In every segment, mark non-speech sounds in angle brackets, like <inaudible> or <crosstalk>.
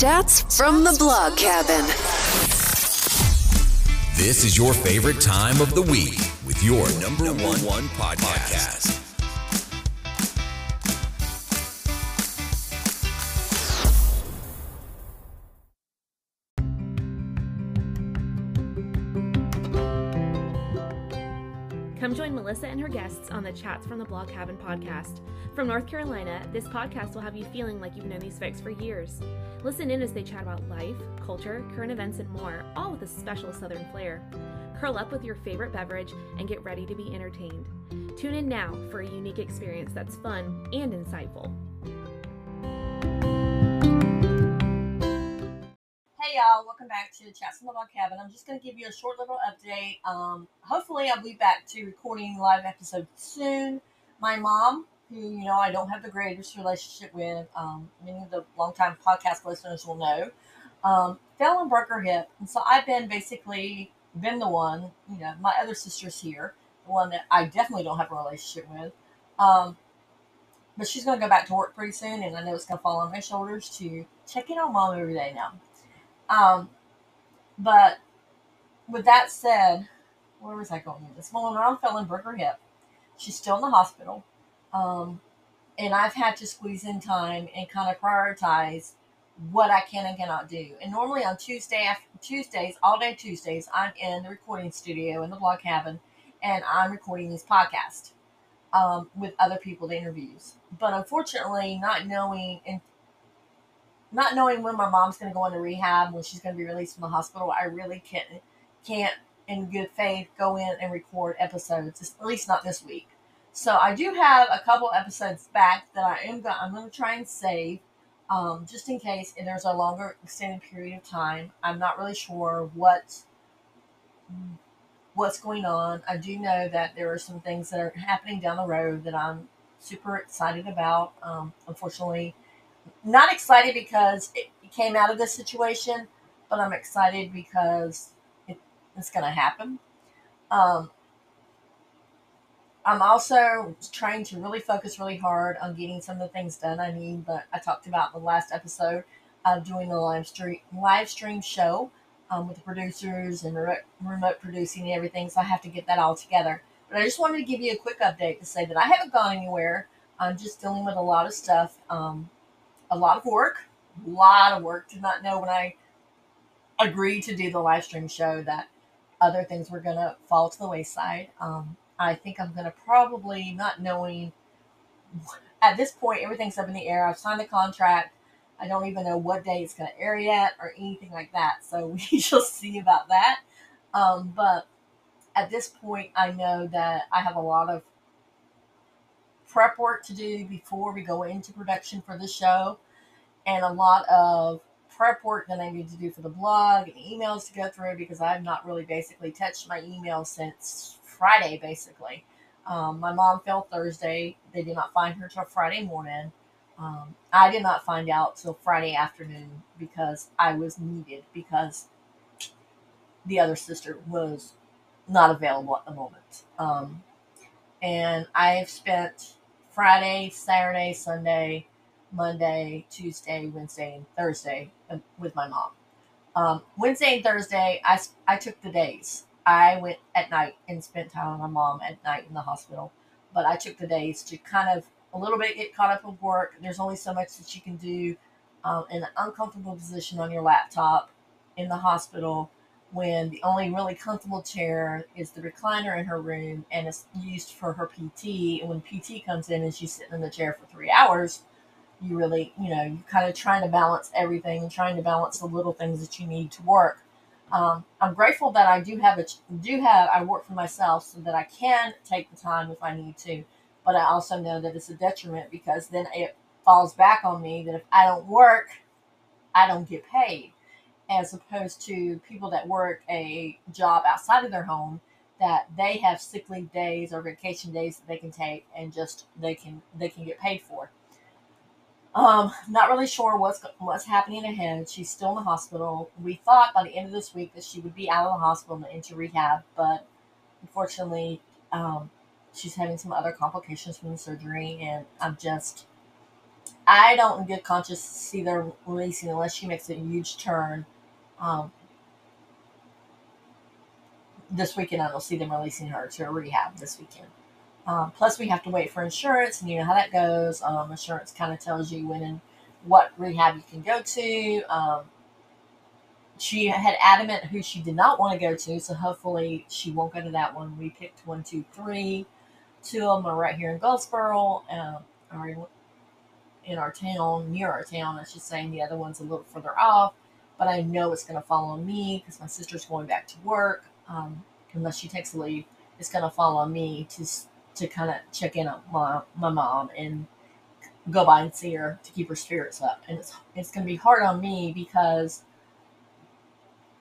Chats from the blog cabin. This is your favorite time of the week with your number, one, podcast. Melissa and her guests on the Chats from the Blog Cabin podcast. From North Carolina, this podcast will have you feeling like you've known these folks for years. Listen in as they chat about life, culture, current events, and more, all with a special Southern flair. Curl up with your favorite beverage and get ready to be entertained. Tune in now for a unique experience that's fun and insightful. Hey y'all, welcome back to Chats from the Blog Cabin. I'm just going to give you a short little update. Um, hopefully, I'll be back to recording live episodes soon. My mom, who you know I don't have the greatest relationship with, um, many of the longtime podcast listeners will know, um, fell and broke her hip, and so I've been basically been the one. You know, my other sister's here, the one that I definitely don't have a relationship with. Um, but she's going to go back to work pretty soon, and I know it's going to fall on my shoulders to check in on mom every day now. Um, but with that said, where was I going with this? Well, my mom fell and broke her hip. She's still in the hospital. Um, and I've had to squeeze in time and kind of prioritize what I can and cannot do. And normally on Tuesday after Tuesdays, all day Tuesdays, I'm in the recording studio in the blog cabin, and I'm recording these podcasts um, with other people, the interviews. But unfortunately, not knowing and not knowing when my mom's going to go into rehab, when she's going to be released from the hospital, I really can't, can't in good faith go in and record episodes, at least not this week. So I do have a couple episodes back that I am going, I'm going to try and save, um, just in case if there's a longer extended period of time. I'm not really sure what what's going on. I do know that there are some things that are happening down the road that I'm super excited about. Um, unfortunately, not excited because it came out of this situation, but I'm excited because it, it's going to happen. Um, I'm also trying to really focus really hard on getting some of the things done I need. But I talked about in the last episode of doing the live stream live stream show um, with the producers and remote, remote producing and everything. So I have to get that all together. But I just wanted to give you a quick update to say that I haven't gone anywhere. I'm just dealing with a lot of stuff. Um, a lot of work, a lot of work. Did not know when I agreed to do the live stream show that other things were going to fall to the wayside. Um, I think I'm going to probably, not knowing at this point, everything's up in the air. I've signed the contract. I don't even know what day it's going to air yet or anything like that. So <laughs> we shall see about that. Um, but at this point, I know that I have a lot of prep work to do before we go into production for the show, and a lot of prep work that I need to do for the blog and emails to go through because I've not really basically touched my email since Friday, basically. Um, my mom fell Thursday. They did not find her till Friday morning. Um, I did not find out till Friday afternoon because I was needed because the other sister was not available at the moment. Um, and I've spent Friday, Saturday, Sunday, Monday, Tuesday, Wednesday, and Thursday uh, with my mom. Um, Wednesday and Thursday, I, I took the days. I went at night and spent time with my mom at night in the hospital. But I took the days to kind of a little bit get caught up with work. There's only so much that you can do um, in an uncomfortable position on your laptop in the hospital when the only really comfortable chair is the recliner in her room and it's used for her PT. And when PT comes in and she's sitting in the chair for three hours, you really, you know, you're kind of trying to balance everything and trying to balance the little things that you need to work. Um, I'm grateful that I do have a do have I work for myself so that I can take the time if I need to, but I also know that it's a detriment because then it falls back on me that if I don't work, I don't get paid as opposed to people that work a job outside of their home that they have sick leave days or vacation days that they can take and just they can they can get paid for. Um, not really sure what's what's happening ahead. She's still in the hospital. We thought by the end of this week that she would be out of the hospital and into rehab, but unfortunately, um, she's having some other complications from the surgery, and I'm just I don't in good conscience see them releasing unless she makes a huge turn. Um, this weekend, I don't see them releasing her to rehab this weekend. Um, plus, we have to wait for insurance, and you know how that goes. Um, insurance kind of tells you when and what rehab you can go to. Um, she had adamant who she did not want to go to, so hopefully she won't go to that one. We picked one, two, three. Two of them are right here in Goldsboro, um, in, our town, near our town, I should say. And the other one's a little further off, but I know it's going to follow me because my sister's going back to work. Um, unless she takes a leave, it's going to follow me to to kind of check in on my, my mom and go by and see her to keep her spirits up. And it's it's going to be hard on me because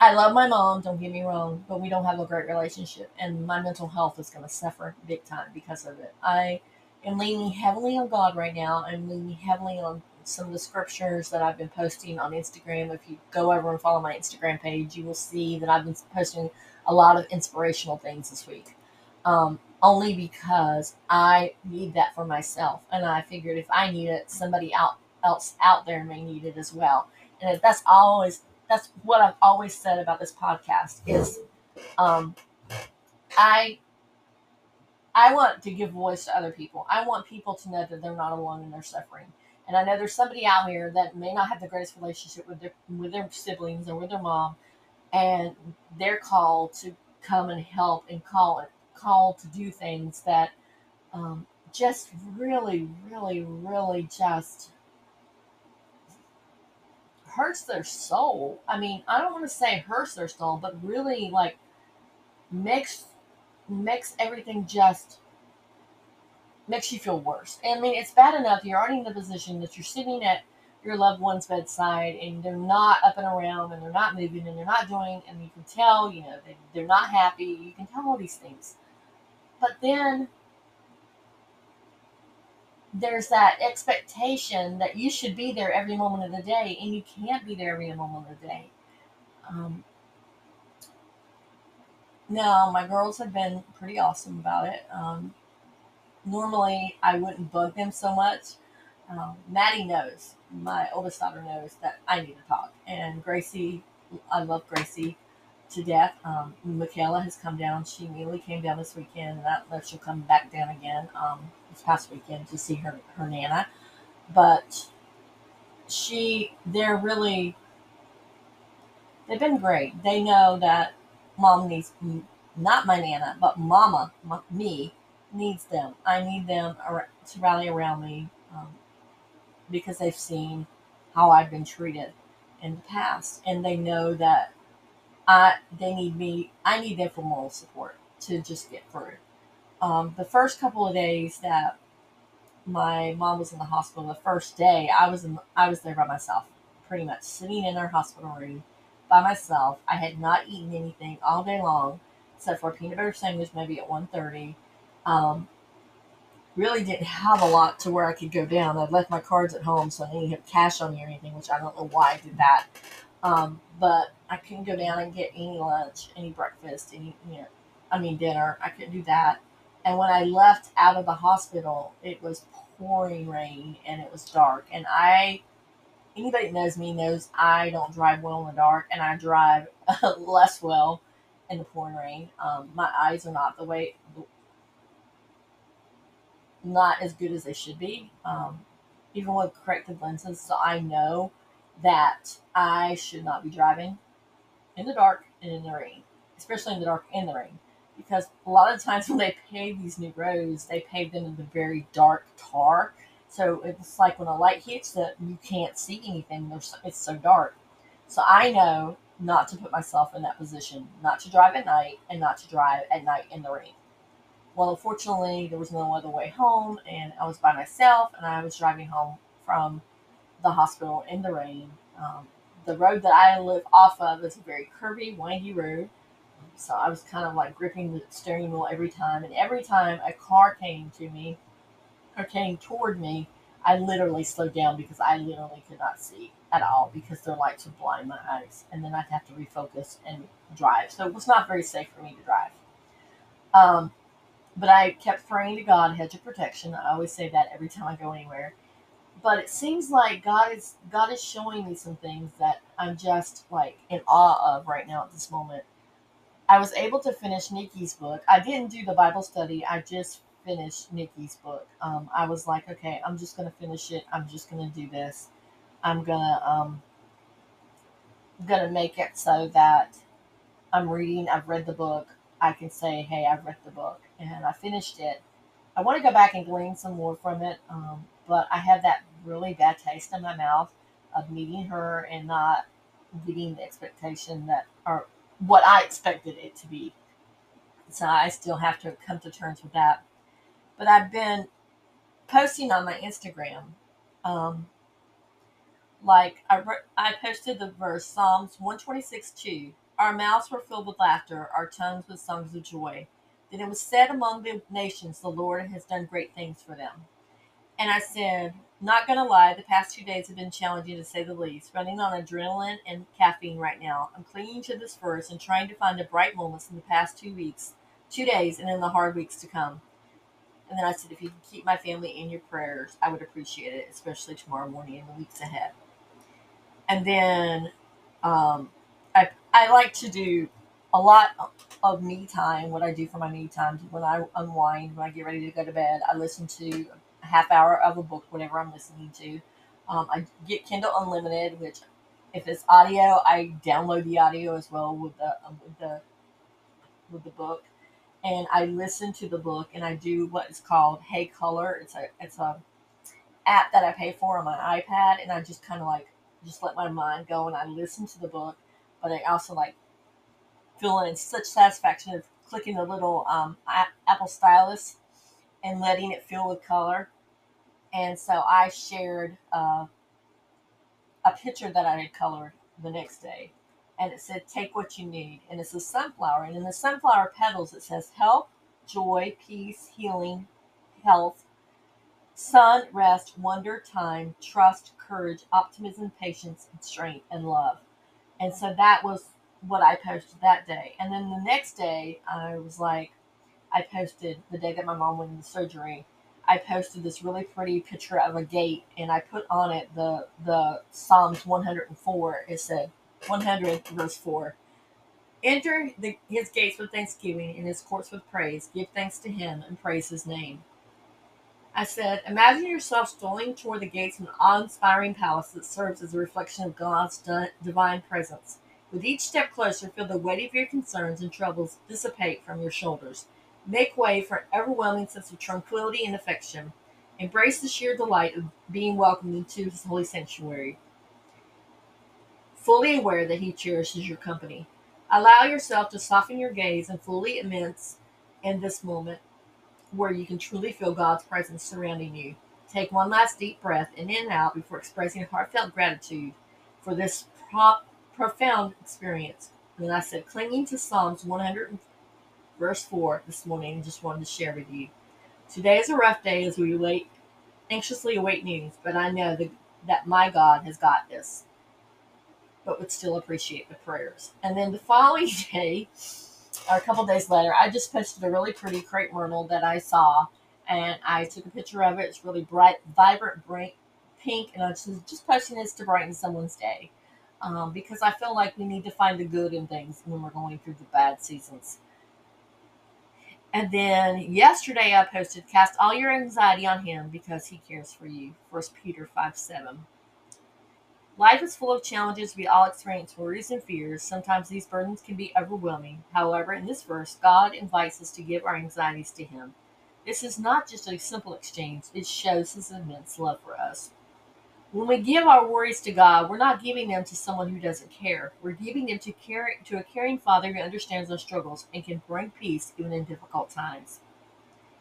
I love my mom, don't get me wrong, but we don't have a great relationship. And my mental health is going to suffer big time because of it. I am leaning heavily on God right now. I'm leaning heavily on some of the scriptures that I've been posting on Instagram. If you go over and follow my Instagram page, you will see that I've been posting a lot of inspirational things this week. Um, only because I need that for myself. And I figured if I need it, somebody out, else out there may need it as well. And that's always that's what I've always said about this podcast is um, I I want to give voice to other people. I want people to know that they're not alone in their suffering. And I know there's somebody out here that may not have the greatest relationship with their with their siblings or with their mom, and they're called to come and help and call it call to do things that um, just really, really, really just hurts their soul. I mean, I don't want to say hurts their soul, but really like makes makes everything just makes you feel worse. I mean, it's bad enough you're already in the position that you're sitting at your loved one's bedside and they're not up and around and they're not moving and they're not doing, and you can tell, you know, they, they're not happy. You can tell all these things. But then there's that expectation that you should be there every moment of the day, and you can't be there every moment of the day. Um, now, my girls have been pretty awesome about it. Um, normally, I wouldn't bug them so much. Um, Maddie knows, my oldest daughter knows that I need to talk. And Gracie, I love Gracie to death. Um, Michaela has come down. She immediately came down this weekend, and that she'll come back down again. Um, this past weekend to see her her nana, but she they're really they've been great. They know that mom needs not my nana, but mama, me needs them. I need them to rally around me um, because they've seen how I've been treated in the past, and they know that I they need me. I need them for moral support to just get through um, the first couple of days that my mom was in the hospital, the first day I was in, I was there by myself, pretty much sitting in our hospital room by myself. I had not eaten anything all day long, except for a peanut butter sandwich, maybe at 1.30. Um, really didn't have a lot to where I could go down. I'd left my cards at home, so I didn't have cash on me or anything, which I don't know why I did that. Um, but I couldn't go down and get any lunch, any breakfast, any you know, I mean dinner. I couldn't do that. And when I left out of the hospital, it was pouring rain and it was dark. And I, anybody that knows me knows I don't drive well in the dark and I drive <laughs> less well in the pouring rain. Um, my eyes are not the way, not as good as they should be, um, even with corrective lenses. So I know that I should not be driving in the dark and in the rain, especially in the dark and the rain because a lot of times when they pave these new roads, they pave them in the very dark tar. So it's like when a light hits it, you can't see anything. There's, it's so dark. So I know not to put myself in that position, not to drive at night and not to drive at night in the rain. Well, unfortunately, there was no other way home, and I was by myself, and I was driving home from the hospital in the rain. Um, the road that I live off of is a very curvy, windy road so I was kind of like gripping the steering wheel every time. And every time a car came to me came toward me, I literally slowed down because I literally could not see at all because their lights would blind my eyes. And then I'd have to refocus and drive. So it was not very safe for me to drive. Um, but I kept praying to God, hedge of protection. I always say that every time I go anywhere. but it seems like God is God is showing me some things that I'm just like in awe of right now at this moment. I was able to finish Nikki's book. I didn't do the Bible study. I just finished Nikki's book. Um, I was like, okay, I'm just gonna finish it. I'm just gonna do this. I'm gonna um, gonna make it so that I'm reading. I've read the book. I can say, hey, I've read the book, and I finished it. I want to go back and glean some more from it, um, but I have that really bad taste in my mouth of meeting her and not meeting the expectation that, or what I expected it to be. So I still have to come to terms with that. But I've been posting on my Instagram. Um, like I, re- I posted the verse Psalms 126 2. Our mouths were filled with laughter, our tongues with songs of joy. Then it was said among the nations, The Lord has done great things for them. And I said, Not gonna lie, the past two days have been challenging to say the least, running on adrenaline and caffeine right now. I'm clinging to this verse and trying to find the bright moments in the past two weeks, two days, and in the hard weeks to come. And then I said, If you can keep my family in your prayers, I would appreciate it, especially tomorrow morning and the weeks ahead. And then um, I, I like to do a lot of me time, what I do for my me time, when I unwind, when I get ready to go to bed, I listen to a half hour of a book, whatever I'm listening to. Um, I get Kindle Unlimited, which if it's audio, I download the audio as well with the um, with the with the book, and I listen to the book, and I do what is called Hey Color. It's a it's a app that I pay for on my iPad, and I just kind of like just let my mind go, and I listen to the book, but I also like feeling such satisfaction of clicking the little um, Apple stylus and letting it fill with color. And so I shared uh, a picture that I had colored the next day. And it said, Take what you need. And it's a sunflower. And in the sunflower petals, it says, Help, joy, peace, healing, health, sun, rest, wonder, time, trust, courage, optimism, patience, and strength, and love. And so that was what I posted that day. And then the next day, I was like, I posted the day that my mom went into surgery. I posted this really pretty picture of a gate, and I put on it the the Psalms 104. It said 100 verse 4. Enter the, his gates with thanksgiving and his courts with praise. Give thanks to him and praise his name. I said, Imagine yourself strolling toward the gates of an awe inspiring palace that serves as a reflection of God's divine presence. With each step closer, feel the weight of your concerns and troubles dissipate from your shoulders. Make way for an overwhelming sense of tranquility and affection. Embrace the sheer delight of being welcomed into his holy sanctuary. Fully aware that he cherishes your company. Allow yourself to soften your gaze and fully immerse in this moment where you can truly feel God's presence surrounding you. Take one last deep breath in and out before expressing heartfelt gratitude for this prop profound experience. And I said, clinging to Psalms 100, verse 4 this morning, just wanted to share with you. Today is a rough day as we wait, anxiously await news, but I know that my God has got this, but would still appreciate the prayers. And then the following <laughs> day, or a couple days later, I just posted a really pretty crepe myrtle that I saw, and I took a picture of it. It's really bright, vibrant, bright pink, and I was just posting this to brighten someone's day um, because I feel like we need to find the good in things when we're going through the bad seasons. And then yesterday I posted, Cast all your anxiety on him because he cares for you. First Peter 5 7. Life is full of challenges. We all experience worries and fears. Sometimes these burdens can be overwhelming. However, in this verse, God invites us to give our anxieties to Him. This is not just a simple exchange, it shows His immense love for us. When we give our worries to God, we're not giving them to someone who doesn't care. We're giving them to care to a caring Father who understands our struggles and can bring peace even in difficult times.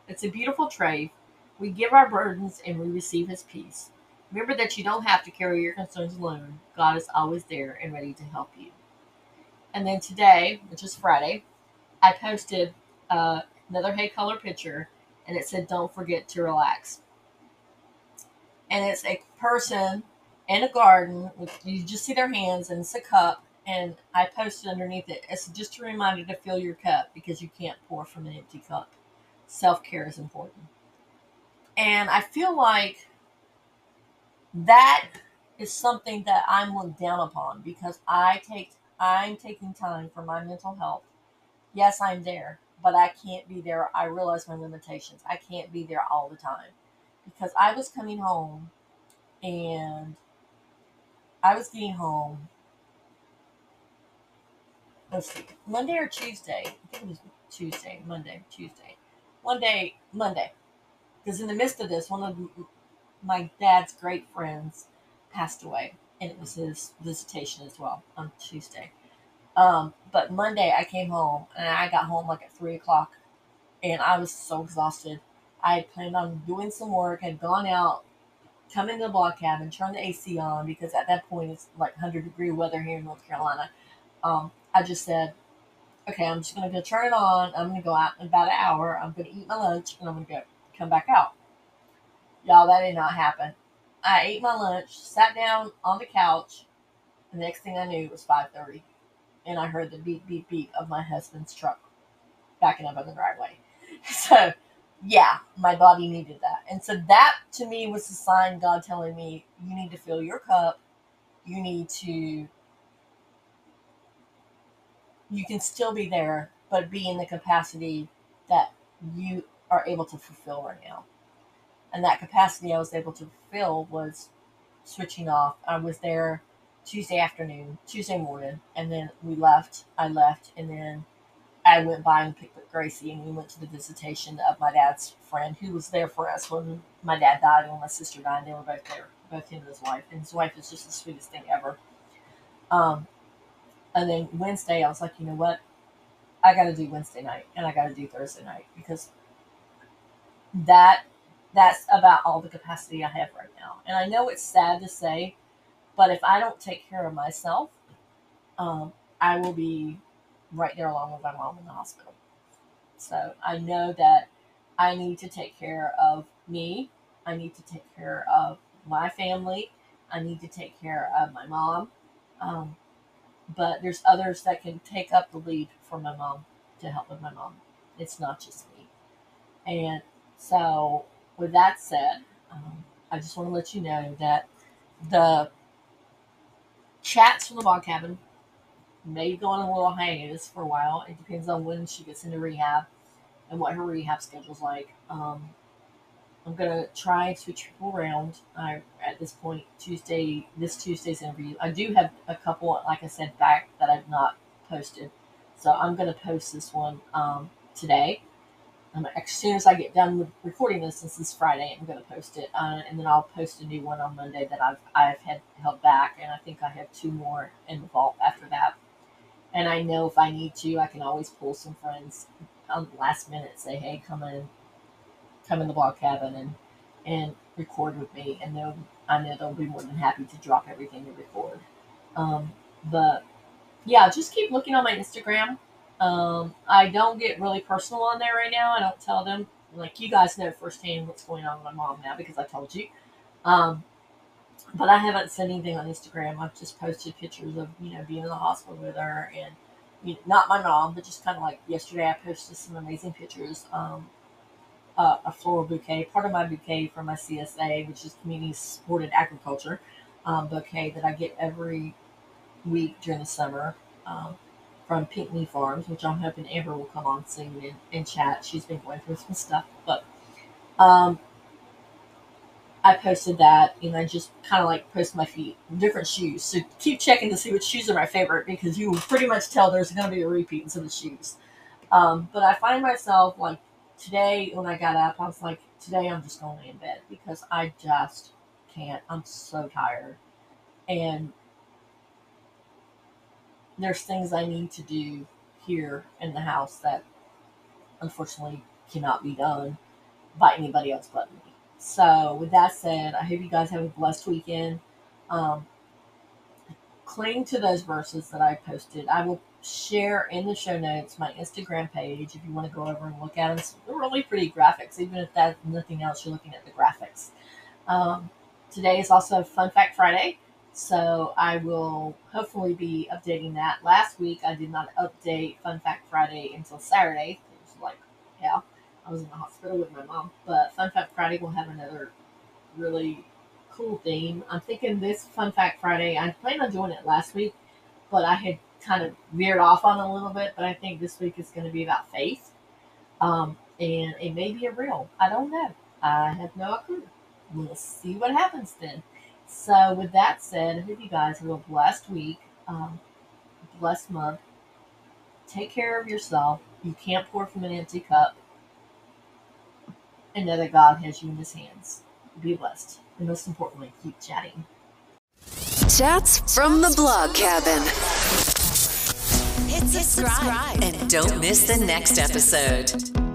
It's a beautiful trade. We give our burdens and we receive His peace. Remember that you don't have to carry your concerns alone. God is always there and ready to help you. And then today, which is Friday, I posted uh, another Hey Color picture, and it said, "Don't forget to relax." and it's a person in a garden. With, you just see their hands, and it's a cup. And I posted underneath it. It's just a reminder to fill your cup because you can't pour from an empty cup. Self care is important. And I feel like that is something that I'm looked down upon because I take I'm taking time for my mental health. Yes, I'm there, but I can't be there. I realize my limitations. I can't be there all the time because I was coming home and I was getting home. Let's see, Monday or Tuesday. I think it was Tuesday, Monday, Tuesday. One day, Monday. Because in the midst of this, one of my dad's great friends passed away, and it was his visitation as well on Tuesday. Um, but Monday, I came home, and I got home like at 3 o'clock, and I was so exhausted. I had planned on doing some work, had gone out, come into the blog cabin, turn the AC on, because at that point it's like 100 degree weather here in North Carolina. Um, I just said, okay, I'm just going to go turn it on. I'm going to go out in about an hour. I'm going to eat my lunch, and I'm going to go come back out. Y'all, that did not happen. I ate my lunch, sat down on the couch, the next thing I knew it was 5.30. And I heard the beep, beep, beep of my husband's truck backing up on the driveway. <laughs> So, yeah, my body needed that. And so that, to me, was a sign God telling me, you need to fill your cup. You need to, you can still be there, but be in the capacity that you are able to fulfill right now. And that capacity I was able to fill was switching off. I was there Tuesday afternoon, Tuesday morning, and then we left. I left, and then I went by and picked up Gracie, and we went to the visitation of my dad's friend who was there for us when my dad died and when my sister died. They were both there, both him and his wife. And his wife is just the sweetest thing ever. Um, and then Wednesday, I was like, you know what? I got to do Wednesday night and I got to do Thursday night because that that's about all the capacity I have right now. And I know it's sad to say, but if I don't take care of myself, um, I will be right there along with my mom in the hospital. So I know that I need to take care of me. I need to take care of my family. I need to take care of my mom. Um, but there's others that can take up the lead for my mom to help with my mom. It's not just me. And so, with that said, um, I just want to let you know that the chats from the blog cabin may go on a little hiatus for a while. It depends on when she gets into rehab and what her rehab schedule's like. Um, I'm gonna try to triple around. I at this point Tuesday, this Tuesday's interview. I do have a couple, like I said, back that I've not posted, so I'm gonna post this one um, today. Um, as soon as I get done with recording this, since it's Friday, I'm gonna post it, uh, and then I'll post a new one on Monday that I've I've had held back, and I think I have two more in the vault after that. And I know if I need to, I can always pull some friends on the last minute, say, hey, come in, come in the blog cabin and and record with me, and they'll I know they'll be more than happy to drop everything to record. Um, but yeah, just keep looking on my Instagram. Um, I don't get really personal on there right now. I don't tell them like you guys know firsthand what's going on with my mom now because I told you. Um, but I haven't said anything on Instagram. I've just posted pictures of you know being in the hospital with her and you know, not my mom, but just kind of like yesterday I posted some amazing pictures. Um, uh, a floral bouquet, part of my bouquet from my CSA, which is Community Supported Agriculture um, bouquet that I get every week during the summer um, from Pink Me Farms, which I'm hoping Amber will come on soon and, and chat. She's been going through some stuff, but um, I posted that and I just kind of like post my feet, different shoes. So keep checking to see which shoes are my favorite because you will pretty much tell there's going to be a repeat in some of the shoes. Um, but I find myself like today when I got up, I was like, today I'm just going to lay in bed because I just can't. I'm so tired. And there's things I need to do here in the house that unfortunately cannot be done by anybody else but me. So, with that said, I hope you guys have a blessed weekend. Um, cling to those verses that I posted. I will share in the show notes my Instagram page if you want to go over and look at them. They're really pretty graphics, even if that's nothing else, you're looking at the graphics. Um, today is also Fun Fact Friday, so I will hopefully be updating that. Last week I did not update Fun Fact Friday until Saturday. It was like, yeah, I was in the hospital with my mom. But Fun Fact Friday will have another really cool theme. I'm thinking this Fun Fact Friday, I planned on doing it last week, but I had kind of veered off on it a little bit. But I think this week is going to be about faith. Um, and it may be a real. I don't know. I have no clue. We'll see what happens then. So, with that said, I hope you guys have a blessed week, um, blessed month. Take care of yourself. You can't pour from an empty cup. And know that God has you in his hands. Be blessed. And most importantly, keep chatting. Chats from the blog cabin. Hit subscribe and don't miss the next episode.